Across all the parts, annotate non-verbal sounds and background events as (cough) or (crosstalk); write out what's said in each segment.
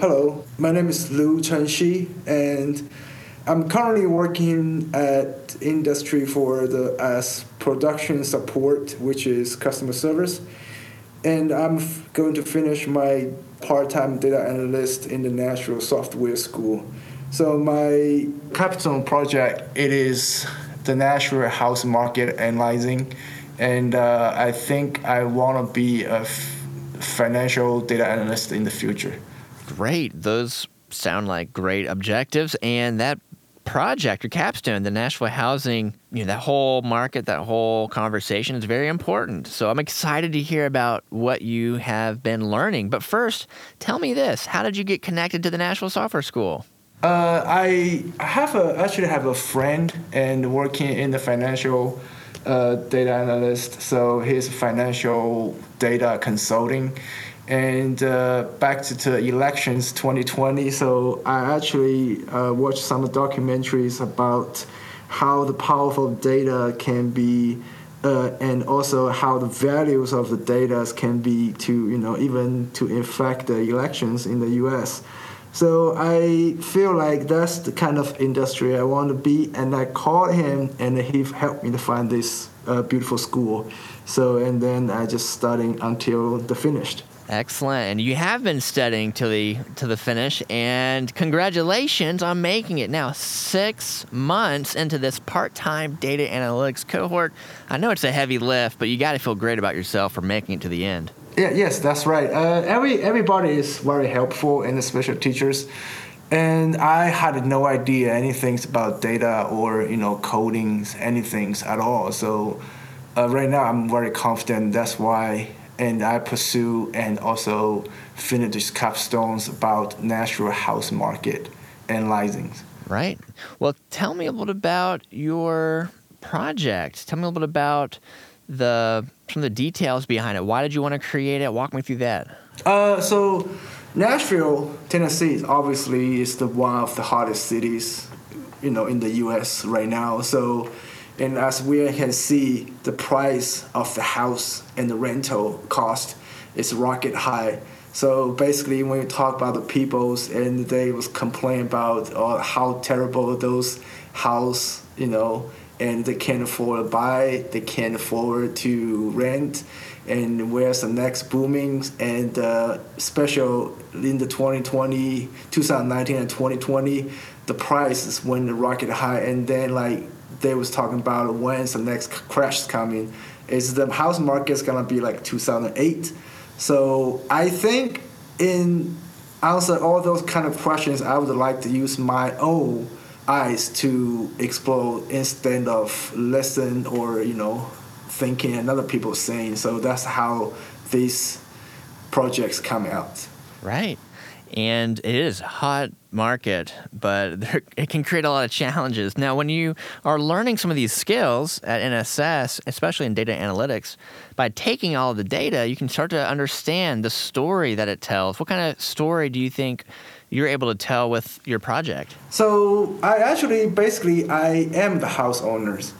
Hello, my name is Liu Chenxi, and I'm currently working at industry for the as production support, which is customer service, and I'm f- going to finish my part-time data analyst in the Nashville Software School. So my capstone project it is the Nashville house market analyzing, and uh, I think I want to be a f- financial data analyst in the future. Great. Those sound like great objectives. And that project, or capstone, the Nashville housing, you know, that whole market, that whole conversation is very important. So I'm excited to hear about what you have been learning. But first, tell me this how did you get connected to the Nashville Software School? Uh, I have a actually have a friend and working in the financial uh, data analyst. So he's financial data consulting, and uh, back to, to elections 2020. So I actually uh, watched some documentaries about how the powerful data can be. Uh, and also how the values of the data can be to you know even to affect the elections in the U.S. So I feel like that's the kind of industry I want to be, and I called him, and he helped me to find this uh, beautiful school. So and then I just studying until the finished. Excellent. And you have been studying to the to the finish and congratulations on making it now 6 months into this part-time data analytics cohort. I know it's a heavy lift, but you got to feel great about yourself for making it to the end. Yeah, yes, that's right. Uh, every everybody is very helpful, and especially teachers. And I had no idea anything about data or you know codings, anything at all. So uh, right now I'm very confident. That's why, and I pursue and also finish these capstones about Nashville house market and analyzing. Right. Well, tell me a little bit about your project. Tell me a little bit about the some of the details behind it. Why did you want to create it? Walk me through that. Uh, so Nashville, Tennessee, obviously is the one of the hottest cities, you know, in the U.S. right now. So, and as we can see, the price of the house and the rental cost is rocket high. So basically, when you talk about the peoples and they was complain about uh, how terrible those house, you know, and they can't afford to buy, they can't afford to rent, and where's the next booming? And uh, special in the 2020, 2019 and 2020, the prices went rocket high, and then like they was talking about when's the next crash coming, is the house market's gonna be like 2008. So I think in answer all those kind of questions, I would like to use my own eyes to explore instead of listen or you know thinking another people saying. So that's how these projects come out. Right and it is a hot market but (laughs) there, it can create a lot of challenges now when you are learning some of these skills at nss especially in data analytics by taking all of the data you can start to understand the story that it tells what kind of story do you think you're able to tell with your project? So I actually basically I am the house owners.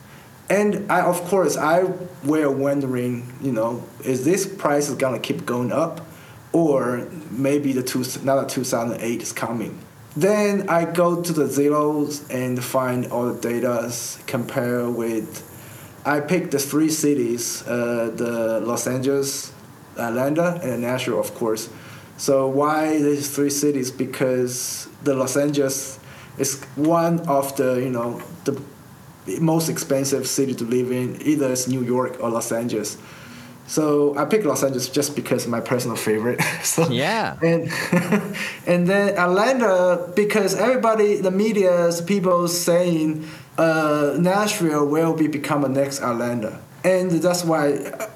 And I of course I were wondering, you know, is this price is gonna keep going up or maybe the two another 2008 is coming. Then I go to the Zillows and find all the data, compare with I pick the three cities, uh, the Los Angeles, Atlanta, and Nashville, of course so why these three cities? Because the Los Angeles is one of the you know the most expensive city to live in. Either it's New York or Los Angeles. So I picked Los Angeles just because my personal favorite. (laughs) so, yeah. And (laughs) and then Atlanta because everybody, the media, people saying uh, Nashville will be become a next Atlanta, and that's why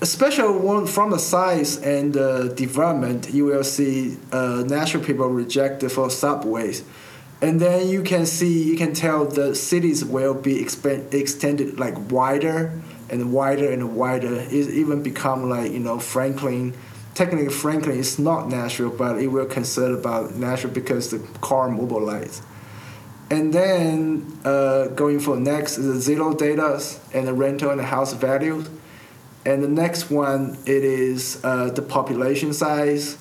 especially from the size and the development, you will see uh, Nashville people rejected for subways. And then you can see, you can tell the cities will be expand, extended like wider and wider and wider. It even become like, you know, Franklin. Technically, Franklin is not Nashville, but it will consider about Nashville because the car mobilized. And then uh, going for next is the Zillow data and the rental and the house values and the next one, it is uh, the population size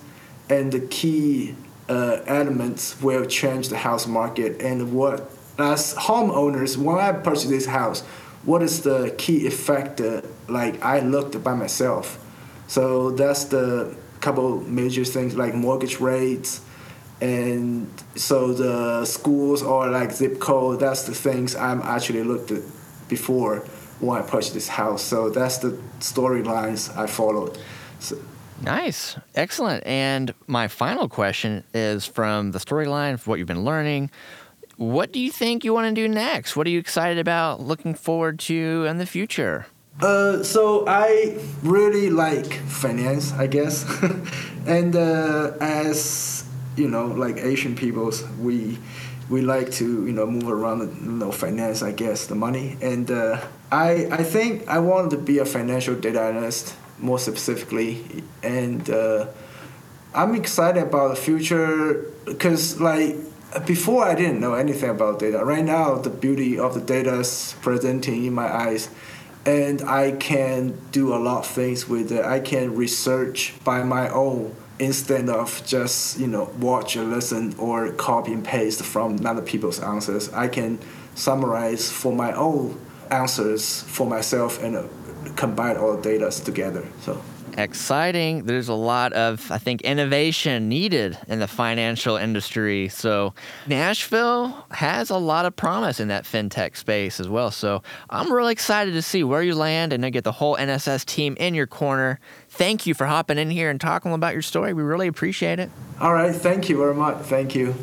and the key uh, elements will change the house market and what as homeowners when I purchase this house, what is the key effect that like I looked by myself. So that's the couple major things like mortgage rates and so the schools or like zip code. That's the things i'm actually looked at before when i purchased this house. So that's the storylines i followed. So, nice. Excellent. And my final question is from the storyline what you've been learning what do you think you want to do next? What are you excited about looking forward to in the future? Uh, so I really like finance, I guess, (laughs) and uh, as you know, like Asian peoples, we we like to you know move around the you know, finance, I guess, the money, and uh, I I think I wanted to be a financial data analyst more specifically, and uh, I'm excited about the future because like before I didn't know anything about data. Right now, the beauty of the data is presenting in my eyes and I can do a lot of things with it. I can research by my own instead of just you know watch or listen or copy and paste from other people's answers i can summarize for my own answers for myself and combine all the data together so exciting. There's a lot of, I think, innovation needed in the financial industry. So, Nashville has a lot of promise in that fintech space as well. So, I'm really excited to see where you land and to get the whole NSS team in your corner. Thank you for hopping in here and talking about your story. We really appreciate it. All right. Thank you very much. Thank you.